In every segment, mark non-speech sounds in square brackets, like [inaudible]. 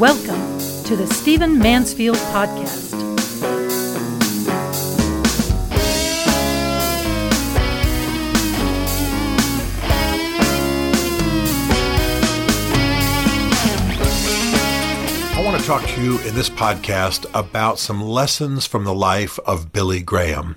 Welcome to the Stephen Mansfield Podcast. I want to talk to you in this podcast about some lessons from the life of Billy Graham.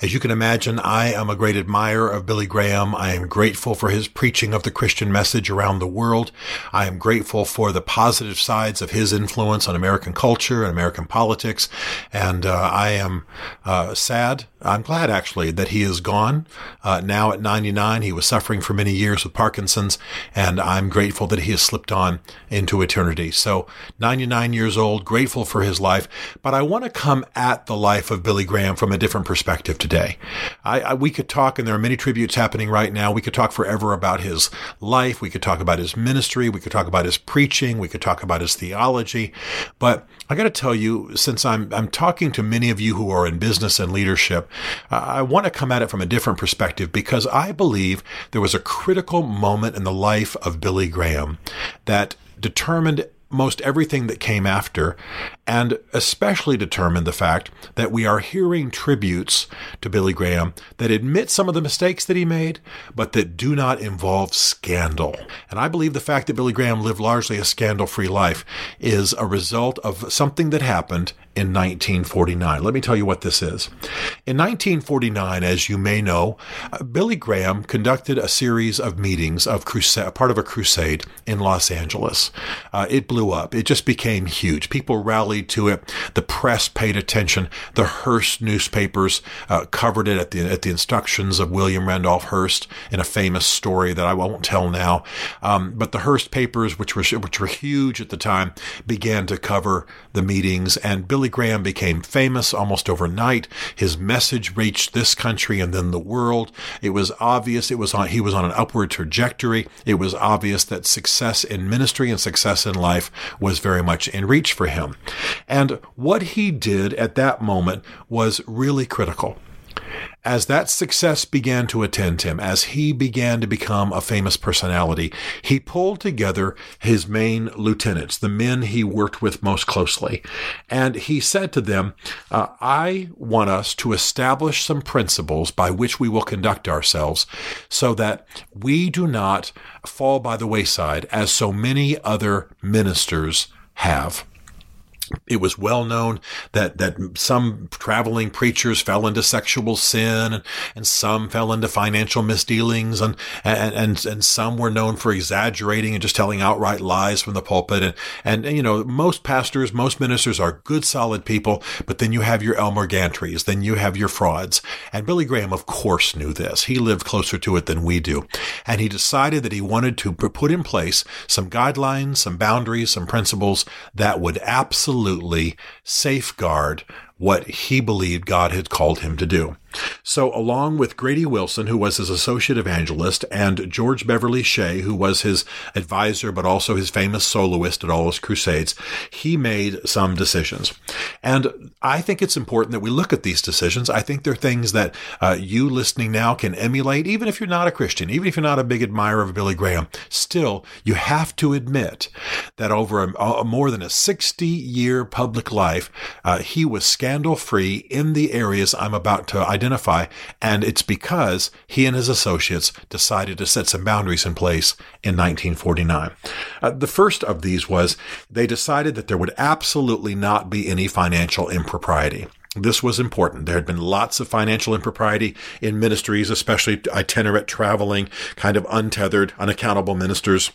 As you can imagine, I am a great admirer of Billy Graham. I am grateful for his preaching of the Christian message around the world. I am grateful for the positive sides of his influence on American culture and American politics. And uh, I am uh, sad. I'm glad actually that he is gone. Uh, now at 99, he was suffering for many years with Parkinson's, and I'm grateful that he has slipped on into eternity. So 99 years old, grateful for his life. But I want to come at the life of Billy Graham from a different perspective today today. I, I, we could talk, and there are many tributes happening right now. We could talk forever about his life. We could talk about his ministry. We could talk about his preaching. We could talk about his theology. But I got to tell you, since I'm I'm talking to many of you who are in business and leadership, I want to come at it from a different perspective because I believe there was a critical moment in the life of Billy Graham that determined most everything that came after, and especially determined the fact that we are hearing tributes to Billy Graham that admit some of the mistakes that he made, but that do not involve scandal. And I believe the fact that Billy Graham lived largely a scandal free life is a result of something that happened in 1949. Let me tell you what this is. In 1949, as you may know, uh, Billy Graham conducted a series of meetings of crusade, part of a crusade in Los Angeles. Uh, it blew up. It just became huge. People rallied to it. The press paid attention. The Hearst newspapers uh, covered it at the at the instructions of William Randolph Hearst in a famous story that I won't tell now. Um, but the Hearst papers, which were which were huge at the time, began to cover the meetings, and Billy Graham became famous almost overnight. His message reached this country and then the world. It was obvious it was on he was on an upward trajectory. It was obvious that success in ministry and success in life was very much in reach for him. And what he did at that moment was really critical. As that success began to attend him, as he began to become a famous personality, he pulled together his main lieutenants, the men he worked with most closely. And he said to them, uh, I want us to establish some principles by which we will conduct ourselves so that we do not fall by the wayside as so many other ministers have it was well known that that some traveling preachers fell into sexual sin and, and some fell into financial misdealings and, and and and some were known for exaggerating and just telling outright lies from the pulpit. And and you know most pastors most ministers are good solid people but then you have your Elmer Gantrys then you have your frauds. And Billy Graham of course knew this. He lived closer to it than we do. And he decided that he wanted to put in place some guidelines some boundaries some principles that would absolutely absolutely safeguard what he believed God had called him to do. So, along with Grady Wilson, who was his associate evangelist, and George Beverly Shea, who was his advisor but also his famous soloist at all his crusades, he made some decisions. And I think it's important that we look at these decisions. I think they're things that uh, you listening now can emulate, even if you're not a Christian, even if you're not a big admirer of Billy Graham. Still, you have to admit that over a, a more than a 60 year public life, uh, he was scandal free in the areas I'm about to identify identify, and it's because he and his associates decided to set some boundaries in place in 1949. Uh, the first of these was they decided that there would absolutely not be any financial impropriety. This was important. There had been lots of financial impropriety in ministries, especially itinerant traveling, kind of untethered, unaccountable ministers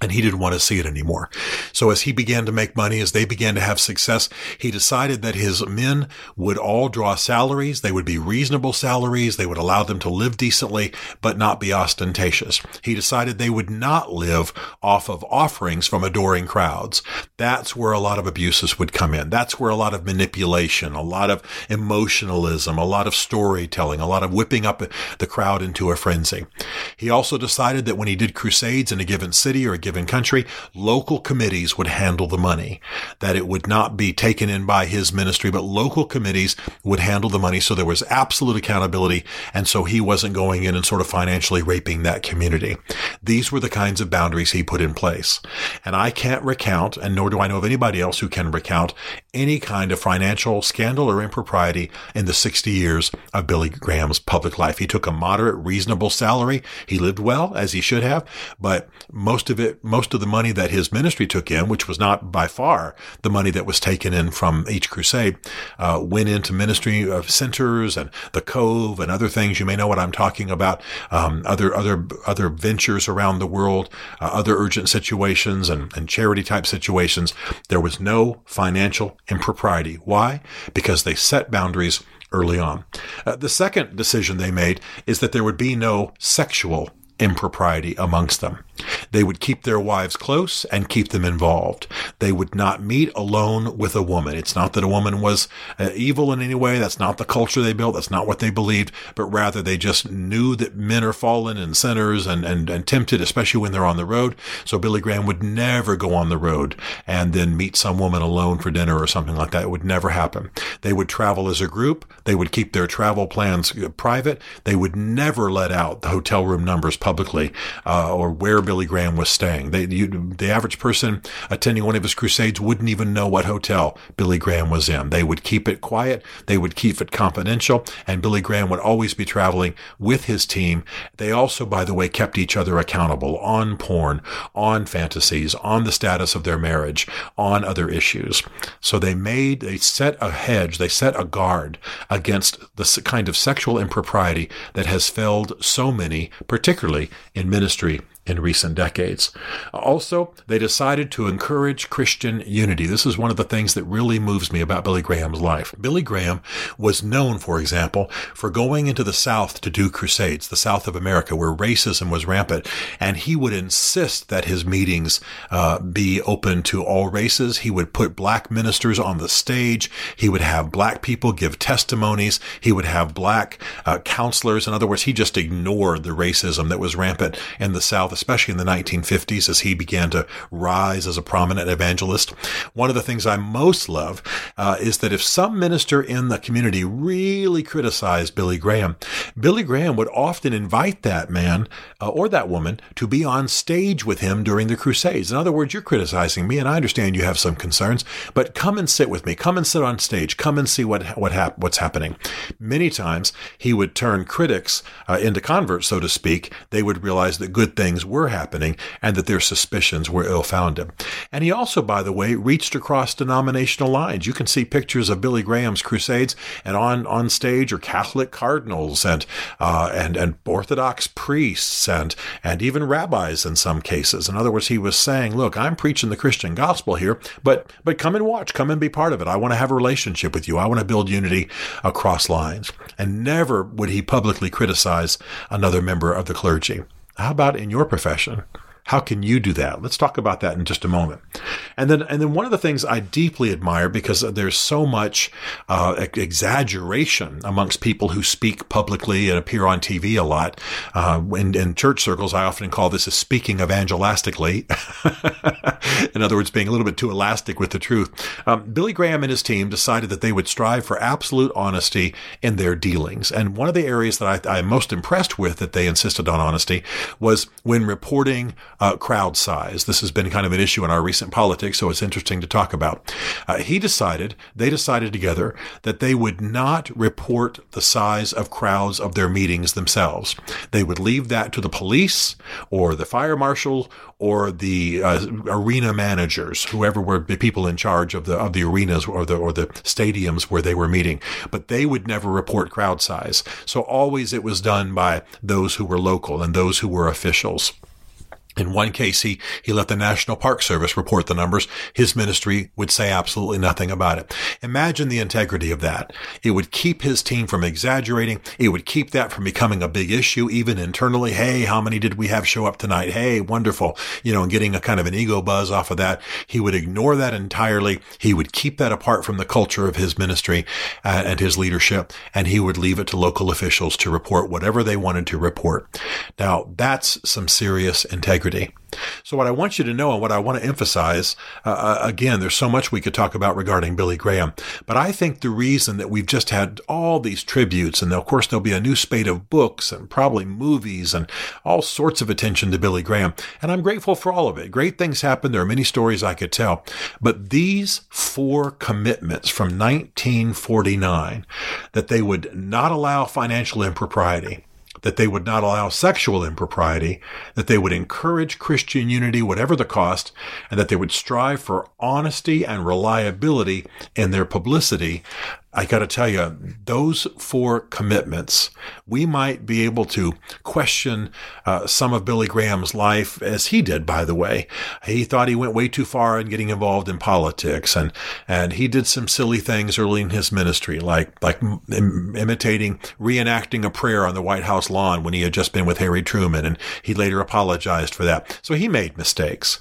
and he didn't want to see it anymore. So as he began to make money, as they began to have success, he decided that his men would all draw salaries. They would be reasonable salaries. They would allow them to live decently, but not be ostentatious. He decided they would not live off of offerings from adoring crowds. That's where a lot of abuses would come in. That's where a lot of manipulation, a lot of emotionalism, a lot of storytelling, a lot of whipping up the crowd into a frenzy. He also decided that when he did crusades in a given city or a given country, local committees would handle the money, that it would not be taken in by his ministry, but local committees would handle the money. So there was absolute accountability. And so he wasn't going in and sort of financially raping that community. These were the kinds of boundaries he put in place. And I can't recount, and nor do I know of anybody else who can recount any kind of financial scandal or impropriety in the 60 years of Billy Graham's public life. He took a moderate, reasonable salary. He lived well, as he should have, but most of it, most of the money that his ministry took in, which was not by far the money that was taken in from each crusade, uh, went into ministry of centers and the Cove and other things. You may know what I'm talking about. Um, other other other ventures around the world, uh, other urgent situations and, and charity type situations. There was no financial impropriety. Why? Because they set boundaries early on. Uh, the second decision they made is that there would be no sexual impropriety amongst them. They would keep their wives close and keep them involved. They would not meet alone with a woman. It's not that a woman was uh, evil in any way. That's not the culture they built. That's not what they believed, but rather they just knew that men are fallen and sinners and, and, and tempted, especially when they're on the road. So Billy Graham would never go on the road and then meet some woman alone for dinner or something like that. It would never happen. They would travel as a group. They would keep their travel plans uh, private. They would never let out the hotel room numbers publicly uh, or where Billy Graham was staying. They, you, the average person attending one of his crusades wouldn't even know what hotel Billy Graham was in. They would keep it quiet. They would keep it confidential. And Billy Graham would always be traveling with his team. They also, by the way, kept each other accountable on porn, on fantasies, on the status of their marriage, on other issues. So they made, they set a hedge, they set a guard against the kind of sexual impropriety that has felled so many, particularly in ministry in recent decades. Also, they decided to encourage Christian unity. This is one of the things that really moves me about Billy Graham's life. Billy Graham was known, for example, for going into the South to do crusades, the South of America, where racism was rampant, and he would insist that his meetings uh, be open to all races. He would put black ministers on the stage. He would have black people give testimonies. He would have black uh, counselors. In other words, he just ignored the racism that was rampant in the South especially in the 1950s as he began to rise as a prominent evangelist. One of the things I most love uh, is that if some minister in the community really criticized Billy Graham, Billy Graham would often invite that man uh, or that woman to be on stage with him during the Crusades. In other words, you're criticizing me, and I understand you have some concerns, but come and sit with me. Come and sit on stage. Come and see what what hap- what's happening. Many times he would turn critics uh, into converts, so to speak. They would realize that good things were happening and that their suspicions were ill founded. And he also, by the way, reached across denominational lines. You can see pictures of Billy Graham's crusades, and on, on stage are Catholic cardinals and, uh, and, and Orthodox priests and, and even rabbis in some cases. In other words, he was saying, look, I'm preaching the Christian gospel here, but, but come and watch, come and be part of it. I want to have a relationship with you. I want to build unity across lines. And never would he publicly criticize another member of the clergy. How about in your profession? How can you do that? Let's talk about that in just a moment. And then, and then one of the things I deeply admire because there's so much uh, exaggeration amongst people who speak publicly and appear on TV a lot. Uh, in, in church circles, I often call this a speaking evangelistically. [laughs] in other words, being a little bit too elastic with the truth. Um, Billy Graham and his team decided that they would strive for absolute honesty in their dealings. And one of the areas that I, I'm most impressed with that they insisted on honesty was when reporting uh, crowd size. This has been kind of an issue in our recent politics, so it's interesting to talk about. Uh, he decided, they decided together that they would not report the size of crowds of their meetings themselves. They would leave that to the police or the fire marshal or the uh, arena managers, whoever were the people in charge of the of the arenas or the or the stadiums where they were meeting. But they would never report crowd size. So always it was done by those who were local and those who were officials. In one case, he, he let the National Park Service report the numbers. His ministry would say absolutely nothing about it. Imagine the integrity of that. It would keep his team from exaggerating. It would keep that from becoming a big issue, even internally. Hey, how many did we have show up tonight? Hey, wonderful. You know, and getting a kind of an ego buzz off of that. He would ignore that entirely. He would keep that apart from the culture of his ministry uh, and his leadership, and he would leave it to local officials to report whatever they wanted to report. Now, that's some serious integrity integrity. So, what I want you to know and what I want to emphasize uh, uh, again, there's so much we could talk about regarding Billy Graham, but I think the reason that we've just had all these tributes, and of course, there'll be a new spate of books and probably movies and all sorts of attention to Billy Graham, and I'm grateful for all of it. Great things happened. There are many stories I could tell, but these four commitments from 1949 that they would not allow financial impropriety, that they would not allow sexual impropriety, that they would encourage Christian unity, whatever the cost, and that they would strive for honesty and reliability in their publicity. I got to tell you, those four commitments, we might be able to question uh, some of Billy Graham's life as he did, by the way. He thought he went way too far in getting involved in politics and, and he did some silly things early in his ministry, like, like Im- imitating, reenacting a prayer on the White House lawn when he had just been with Harry Truman and he later apologized for that. So he made mistakes.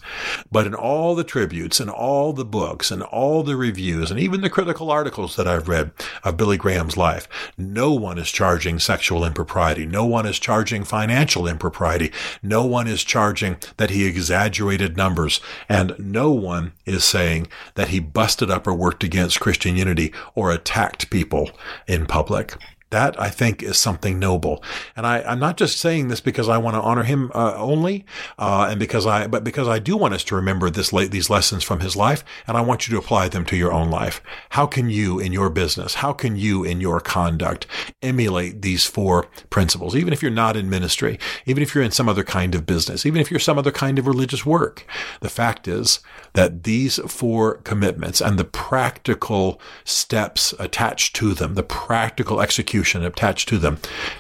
But in all the tributes and all the books and all the reviews and even the critical articles that I've read, of Billy Graham's life. No one is charging sexual impropriety. No one is charging financial impropriety. No one is charging that he exaggerated numbers. And no one is saying that he busted up or worked against Christian unity or attacked people in public. That I think is something noble, and I, am not just saying this because I want to honor him uh, only, uh, and because I, but because I do want us to remember this these lessons from his life, and I want you to apply them to your own life. How can you in your business, how can you in your conduct emulate these four principles? Even if you're not in ministry, even if you're in some other kind of business, even if you're some other kind of religious work, the fact is that these four commitments and the practical steps attached to them, the practical execution attached to them.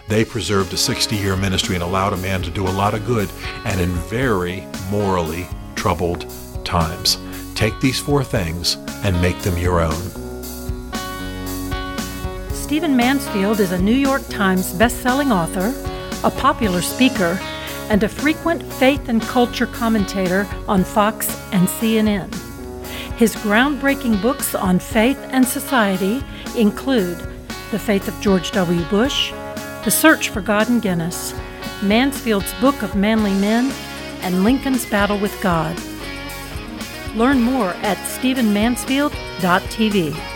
They preserved a 60 year ministry and allowed a man to do a lot of good and in very morally troubled times. Take these four things and make them your own. Stephen Mansfield is a New York Times best-selling author, a popular speaker, and a frequent faith and culture commentator on Fox and CNN. His groundbreaking books on faith and society include the Faith of George W. Bush, The Search for God and Guinness, Mansfield's Book of Manly Men, and Lincoln's Battle with God. Learn more at stephenmansfield.tv.